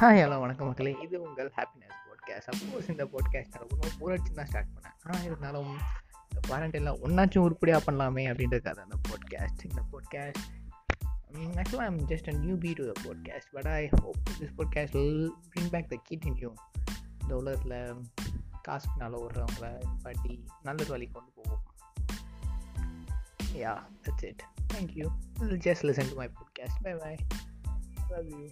Hi hello வணக்கம் மக்களே. இது உங்கள் ஹாப்பினஸ் பாட்காஸ்ட் அப்கோர்ஸ் இந்த பாட்காஸ்ட் ஒரு ஊராட்சி தான் ஸ்டார்ட் பண்ணேன். ஆனால் இருந்தாலும் இந்த குவாரண்டைனில் ஒன்றாச்சும் உருப்படியாக பண்ணலாமே அப்படின்றக்காது அந்த பாட்காஸ்ட் இந்த பாட்காஸ்ட் ஆக்சுவலாக I'm just a newbie to the podcast but I hope this podcast will bring back the kid in you இந்த உலகத்தில் காசுக்குனால ஓடுறவங்கள பாட்டி நல்ல வழி கொண்டு போவோம். Yeah that's it thank you just listen to my podcast bye bye love you